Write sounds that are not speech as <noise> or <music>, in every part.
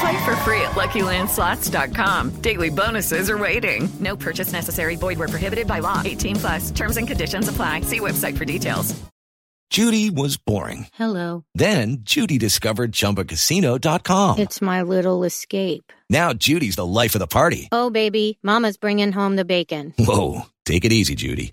Play for free at LuckyLandSlots.com. Daily bonuses are waiting. No purchase necessary. Void where prohibited by law. 18 plus. Terms and conditions apply. See website for details. Judy was boring. Hello. Then Judy discovered ChumbaCasino.com. It's my little escape. Now Judy's the life of the party. Oh, baby, Mama's bringing home the bacon. Whoa, take it easy, Judy.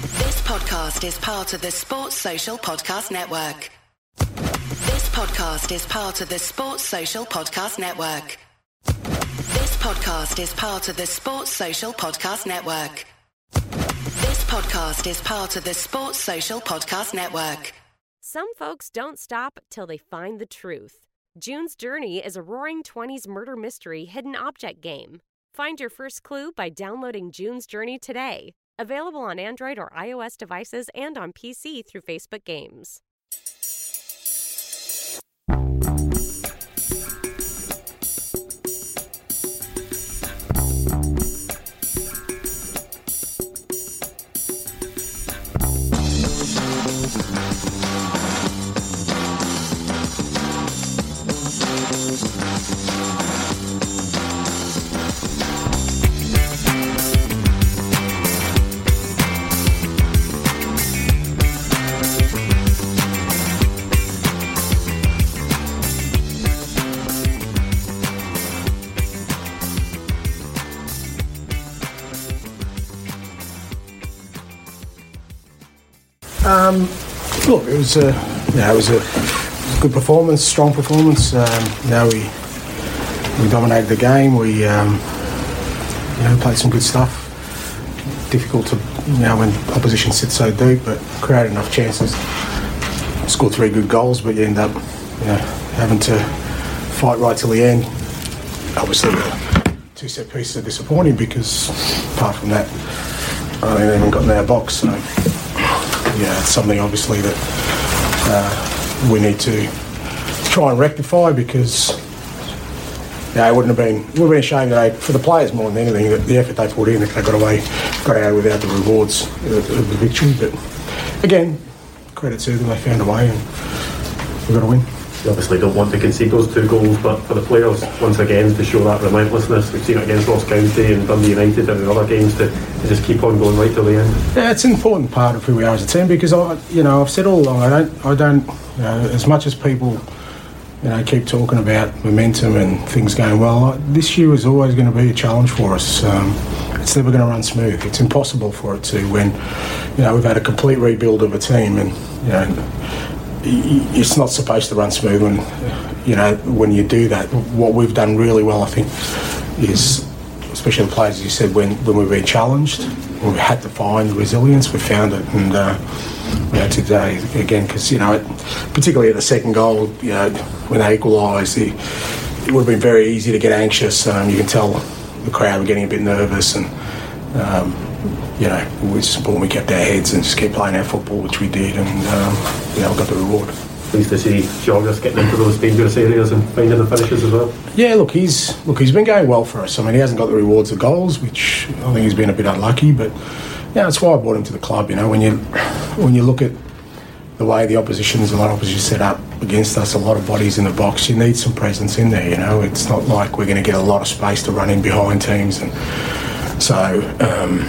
This podcast is part of the Sports Social Podcast Network. This podcast is part of the Sports Social Podcast Network. This podcast is part of the Sports Social Podcast Network. This podcast is part of the Sports Social Podcast Network. Some folks don't stop till they find the truth. June's Journey is a roaring 20s murder mystery hidden object game. Find your first clue by downloading June's Journey today. Available on Android or iOS devices and on PC through Facebook Games. Um, look, it was a, yeah, it was a, good performance, strong performance. Um, we we dominated the game. We um, you know played some good stuff. Difficult to you know when opposition sits so deep, but created enough chances. Scored three good goals, but you end up you know having to fight right till the end. Obviously, the two set pieces are disappointing because apart from that, I don't even got in our box. So yeah, it's something obviously that uh, we need to try and rectify because yeah, it wouldn't have been it would have been a shame that they, for the players more than anything that the effort they put in if they got away got out without the rewards of, of the victory. But again, credit to them, they found a way and we've got to win. Obviously don't want to concede those two goals, but for the players, once again, to show that relentlessness, we've seen it against Ross County and Dundee United and in other games to, to just keep on going right till the end. Yeah, it's an important part of who we are as a team because I, you know, I've said all along, I don't, I don't, you know, as much as people, you know, keep talking about momentum and things going well. This year is always going to be a challenge for us. Um, it's never going to run smooth. It's impossible for it to when, you know, we've had a complete rebuild of a team and, you know, it's not supposed to run smooth when, you know, when you do that. What we've done really well, I think, is especially the players, as you said, when, when we've been challenged, we've had to find resilience, we found it. And, uh, you know, today, again, because, you know, particularly at the second goal, you know, when they equalised, it, it would have been very easy to get anxious. Um, you can tell the crowd were getting a bit nervous and, um, you know, it was important we kept our heads and just kept playing our football, which we did, and, um, you know, we got the reward. Pleased to see Georgios getting into those dangerous areas and finding the finishes as well. Yeah, look, he's look, he's been going well for us. I mean, he hasn't got the rewards of goals, which I think he's been a bit unlucky. But yeah, that's why I brought him to the club. You know, when you when you look at the way the opposition's a lot of opposition set up against us, a lot of bodies in the box. You need some presence in there. You know, it's not like we're going to get a lot of space to run in behind teams, and so. Um,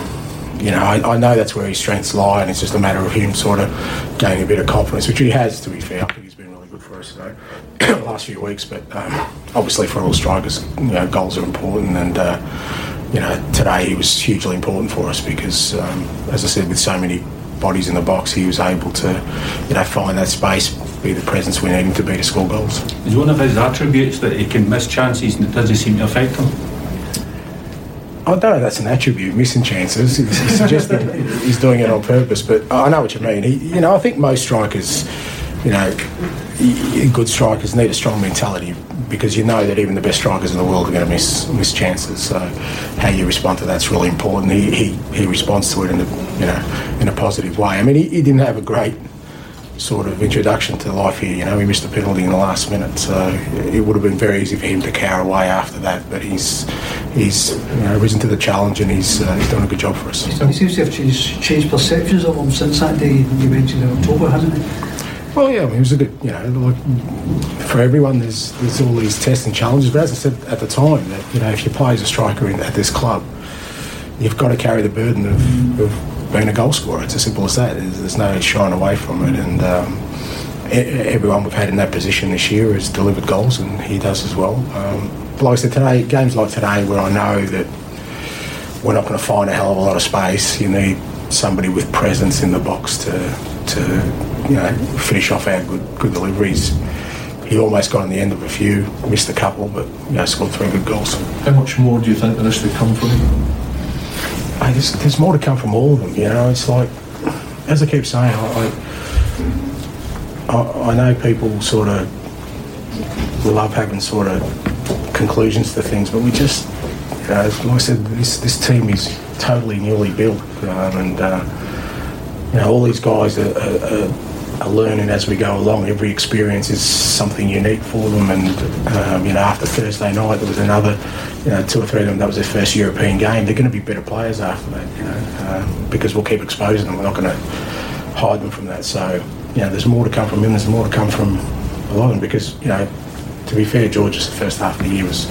you know, I, I, know that's where his strengths lie, and it's just a matter of him sort of gaining a bit of confidence, which he has, to be fair. I think he's been really good for us so, <clears throat> the last few weeks. But um, obviously, for all strikers, you know, goals are important, and uh, you know, today he was hugely important for us because, um, as I said, with so many bodies in the box, he was able to, you know, find that space, be the presence we need him to be to score goals. Is one of his attributes that he can miss chances and it doesn't seem to affect him? I don't know that's an attribute, missing chances. <laughs> He's doing it on purpose, but I know what you mean. He, you know, I think most strikers, you know, good strikers need a strong mentality because you know that even the best strikers in the world are going to miss miss chances. So how you respond to that's really important. He he, he responds to it in a you know in a positive way. I mean, he, he didn't have a great sort of introduction to life here. You know, he missed a penalty in the last minute, so it would have been very easy for him to cower away after that. But he's he's you know, risen to the challenge and he's uh, he's done a good job for us. He seems to have changed, changed perceptions of him since that day you mentioned in October, hasn't he? Well, yeah, I mean, it was a good, you know, like for everyone, there's there's all these tests and challenges. But as I said at the time, that you know, if you play as a striker in, at this club, you've got to carry the burden of, of being a goal scorer. It's as simple as that. There's, there's no shying away from it, and um, everyone we've had in that position this year has delivered goals, and he does as well. Um, but like I said today, games like today, where I know that we're not going to find a hell of a lot of space, you need somebody with presence in the box to to you know, finish off our good good deliveries. He almost got on the end of a few, missed a couple, but you know, scored three good goals. How much more do you think there is to come from him? Hey, there's, there's, more to come from all of them. You know, it's like, as I keep saying, I, I, I know people sort of love having sort of conclusions to things, but we just, you know, like I said, this this team is totally newly built, um, and uh, you know, all these guys are, are, are, learning as we go along. Every experience is something unique for them. And um, you know, after Thursday night, there was another, you know, two or three of them. That was their first European game. They're going to be better players after that, you know, um, because we'll keep exposing them. We're not going to hide them from that. So, you know, there's more to come from him. There's more to come from a lot of them because, you know, to be fair, George, just the first half of the year was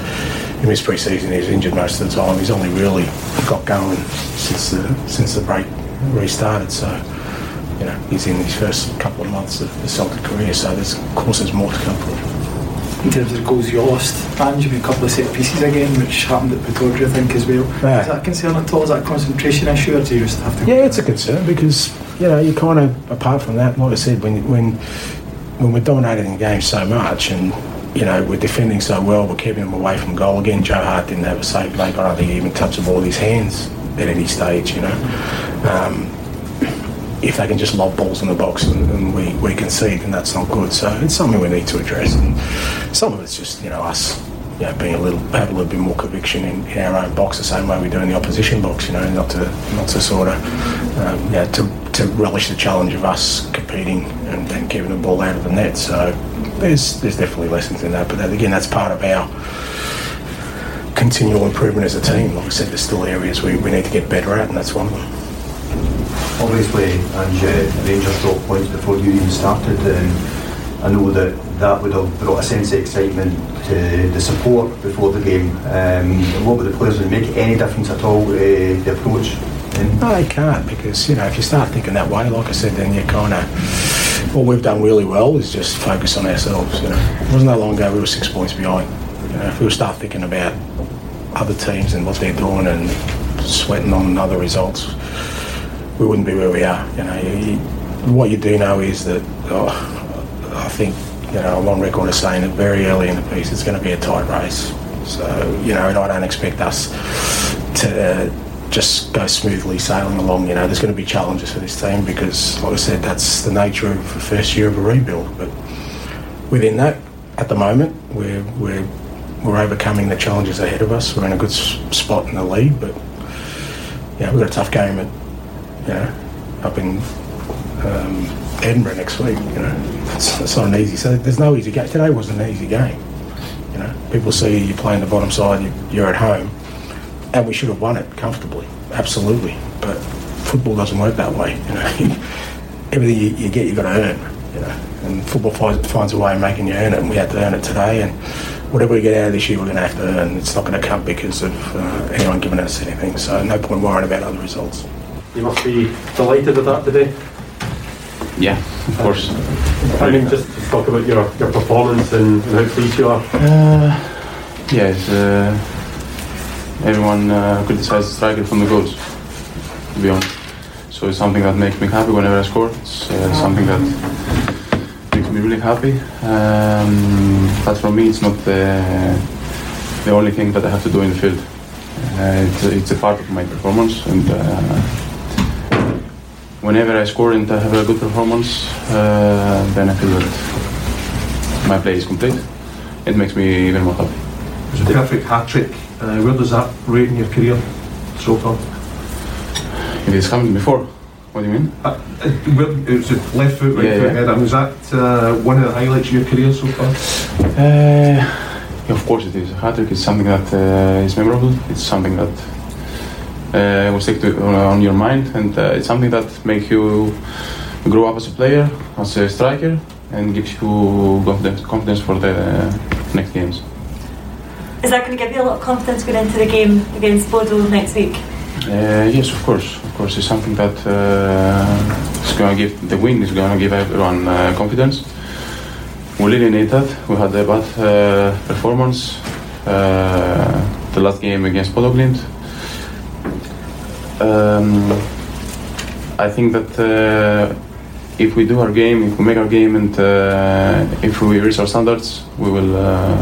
in his pre-season. He was injured most of the time. He's only really got going since the since the break restarted. So, you know, he's in his first couple of months of the Celtic career. So, there's of course there's more to come for him. In terms of the goals you lost, you a couple of set pieces again, which happened at Pittodrie, I think, as well. Yeah. Is that a concern at all? Is that a concentration issue, or do you just have to? Yeah, it's a concern because you know you kind of apart from that, like I said, when when when we're dominating the game so much and you know, we're defending so well, we're keeping them away from goal. Again, Joe Hart didn't have a safe make. I don't think he even touched the ball with his hands at any stage, you know. Um, if they can just lob balls in the box and, and, we, we concede, then that's not good. So it's something we need to address. And some of it's just, you know, us you know, being a little, have a little bit more conviction in, in, our own box, the same way we do in the opposition box. You know, not to not to sort of, um, you know, to, to relish the challenge of us competing and, and keeping the ball out of the net. So there's there's definitely lessons in that. But that, again, that's part of our continual improvement as a team. Like I said, there's still areas we, we need to get better at, and that's one of them. Obviously, and uh, Rangers dropped points before you even started. And I know that that would have brought a sense of excitement to the support before the game. Um, what would the players make any difference at all? Uh, the approach. No, they can't because you know if you start thinking that way, like I said, then you kind of what we've done really well is just focus on ourselves. You know, it wasn't that long ago we were six points behind. You know, if we start thinking about other teams and what they're doing and sweating on other results, we wouldn't be where we are. You know, you, you, what you do know is that oh, I think you know I'm on record as saying that very early in the piece it's going to be a tight race. So you know, and I don't expect us to. Uh, just go smoothly sailing along. You know, there's going to be challenges for this team because, like I said, that's the nature of the first year of a rebuild. But within that, at the moment, we're we're we're overcoming the challenges ahead of us. We're in a good spot in the league, but yeah, we've got a tough game at you know, up in um, Edinburgh next week. You know, it's, it's, not an easy. So there's no easy game. Today wasn't an easy game. You know, people see you playing the bottom side, you're at home, and we should have won it comfortably, absolutely. But football doesn't work that way. You know, <laughs> everything you, you get, you've got to earn. You know, and football finds, finds a way of making you earn it, and we had to earn it today. And whatever we get out of this year, we're going to have to earn. It's not going to come because of uh, anyone giving us anything. So no point worrying about other results. You must be delighted with that today. Yeah, of course. I mean, just to talk about your, your performance and, and how pleased you are. Uh, yes, uh, everyone uh, criticizes the striker from the goals, to be honest. So it's something that makes me happy whenever I score. It's uh, something that makes me really happy. Um, but for me, it's not the, the only thing that I have to do in the field. Uh, it's, it's a part of my performance, and uh, whenever I score and I have a good performance, uh, then I feel that my play is complete. It makes me even more happy. It was a perfect hat trick. Uh, where does that rate in your career so far? It has happened before. What do you mean? Uh, uh, where- it was a left foot, right Yeah, foot yeah. header. And was that uh, one of the highlights of your career so far? Uh, of course it is. A hat trick is something that uh, is memorable. It's something that uh, will stick to, uh, on your mind, and uh, it's something that makes you grow up as a player, as a striker, and gives you confidence, confidence for the next games. Is that going to give you a lot of confidence going into the game against Bodo next week? Uh, yes, of course. Of course, it's something that uh, is going to give the win is going to give everyone uh, confidence. We really need that. We had a bad uh, performance uh, the last game against Bodo Glimt. Um, I think that uh, if we do our game, if we make our game, and uh, if we reach our standards, we will uh,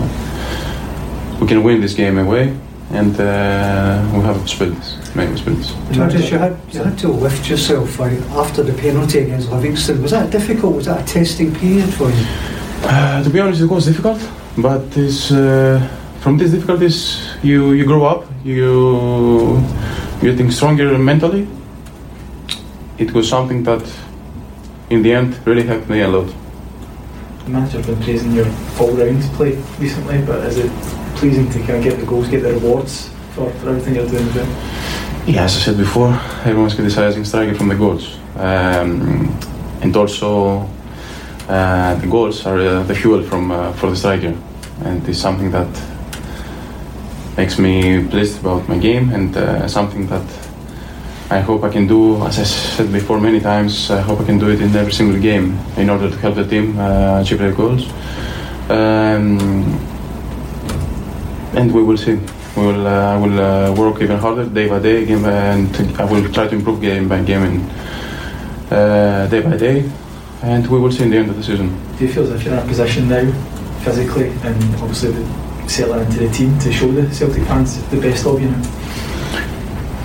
we can win this game away, and uh, we have possibilities, many possibilities. Georges, you had, you had to lift yourself right, after the penalty against Livingston. Was that difficult? Was that a testing period for you? Uh, to be honest, it was difficult, but uh, from these difficulties, you, you grow up, you getting stronger mentally. It was something that, in the end, really helped me a lot. The manager's been praising your all-round play recently, but is it pleasing to kind of get the goals, get the rewards for, for everything you're doing? Jim? Yeah, as I said before, everyone's criticizing striker from the goals, um, and also uh, the goals are uh, the fuel from uh, for the striker, and it's something that makes me pleased about my game and uh, something that I hope I can do. As I said before many times, I hope I can do it in every single game in order to help the team uh, achieve their goals. Um, and we will see. We will. Uh, I will uh, work even harder day by day, game by, and I will try to improve game by game and uh, day by day. And we will see in the end of the season. Do you feel as if you're in a position now, physically, and obviously the, settling into the team to show the Celtic fans the best of you now?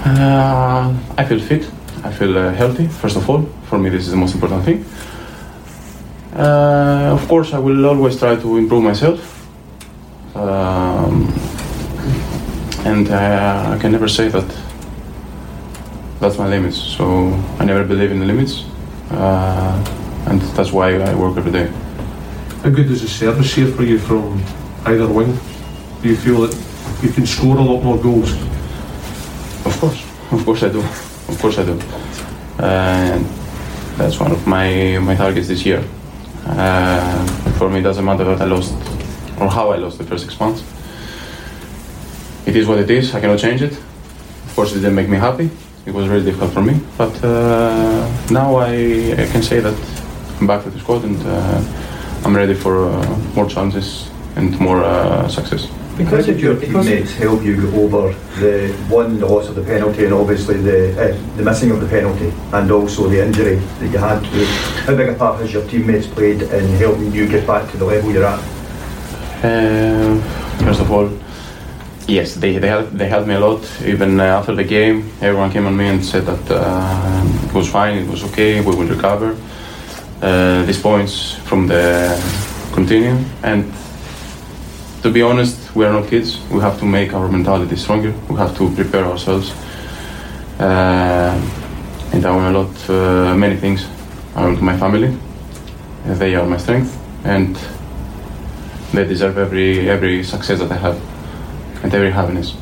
Uh, I feel fit. I feel uh, healthy. First of all, for me, this is the most important thing. Uh, of course, I will always try to improve myself. Um, and uh, I can never say that that's my limits. So I never believe in the limits, uh, and that's why I work every day. How good is the service here for you from either wing? Do you feel that you can score a lot more goals? Of course, of course I do. Of course I do. And that's one of my my targets this year. Uh, for me, it doesn't matter that I lost or how I lost the first six months. It is what it is. I cannot change it. Of course, it didn't make me happy. It was really difficult for me. But uh, now I, I can say that I'm back with the squad and uh, I'm ready for uh, more chances and more uh, success. How did your teammates help you get over the one, the loss of the penalty, and obviously the uh, the missing of the penalty, and also the injury that you had? How big a part has your teammates played in helping you get back to the level you're at? Uh, first of all, yes, they they helped, they helped me a lot. Even uh, after the game, everyone came on me and said that uh, it was fine, it was okay, we will recover. Uh, these points from the continue, and to be honest, we are not kids. We have to make our mentality stronger. We have to prepare ourselves. Uh, and I want a lot, uh, many things. I want my family. They are my strength, and they deserve every every success that I have and every happiness.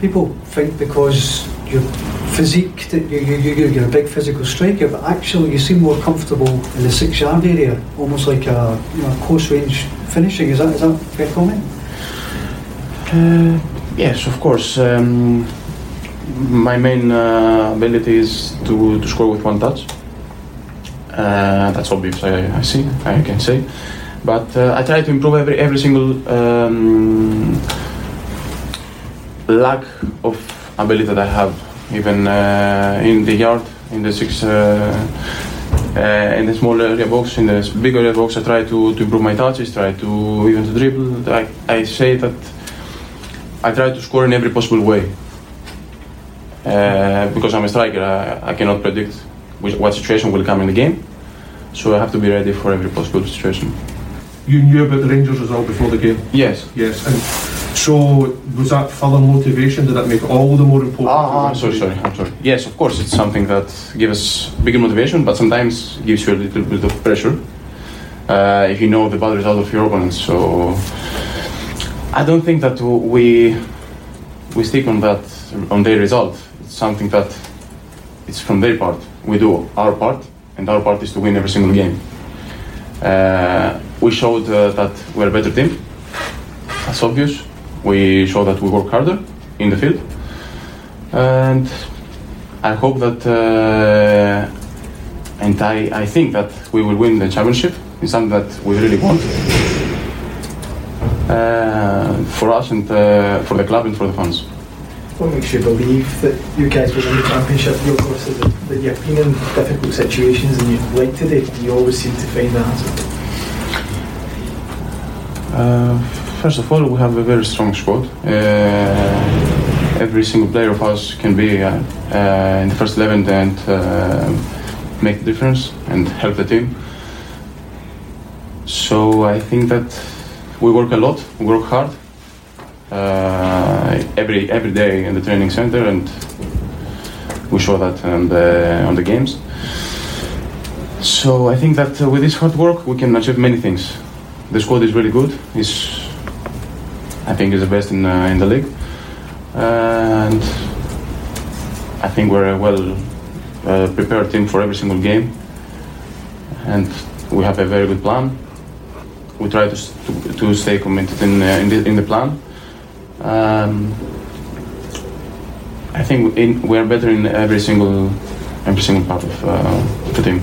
People think because you're physique that you, you, you, you're a big physical striker, but actually you seem more comfortable in the six yard area, almost like a you know, close range finishing. Is that is that fair comment? Uh, yes, of course. Um, my main uh, ability is to, to score with one touch. Uh, that's obvious. I, I see. I can say, but uh, I try to improve every every single um, lack of ability that I have, even uh, in the yard, in the six. Uh, in the small area box, in the big area box, I try to, to improve my touches, try to even to dribble. I, I say that I try to score in every possible way. Uh, because I'm a striker, I, I cannot predict which, what situation will come in the game. So I have to be ready for every possible situation. You knew about the Rangers result before the game? Yes. Yes. And so was that further motivation? Did that make it all the more important? Ah, I'm sorry, sorry, I'm sorry. Yes, of course, it's something that gives us bigger motivation, but sometimes gives you a little bit of pressure uh, if you know the bad result of your opponents. So I don't think that we we stick on that on their result. It's something that it's from their part. We do our part, and our part is to win every single game. Uh, we showed uh, that we're a better team. That's obvious. We show that we work harder in the field, and I hope that, uh, and I, I think that we will win the championship. It's something that we really want uh, for us and uh, for the club and for the fans. What makes you believe that you guys will win the championship? You of said that, that you've been in difficult situations and you've like today, you always seem to find the answer. Uh, first of all, we have a very strong squad. Uh, every single player of us can be uh, uh in the first 11 and uh, make the difference and help the team. So I think that we work a lot, we work hard uh, every every day in the training center, and we show that on the on the games. So I think that with this hard work, we can achieve many things. The squad is really good. Is I think is the best in uh, in the league, and I think we're a well uh, prepared team for every single game, and we have a very good plan we try to, to, to stay committed in, uh, in, the, in the plan. Um, I think in, we are better in every single every single part of uh, the team.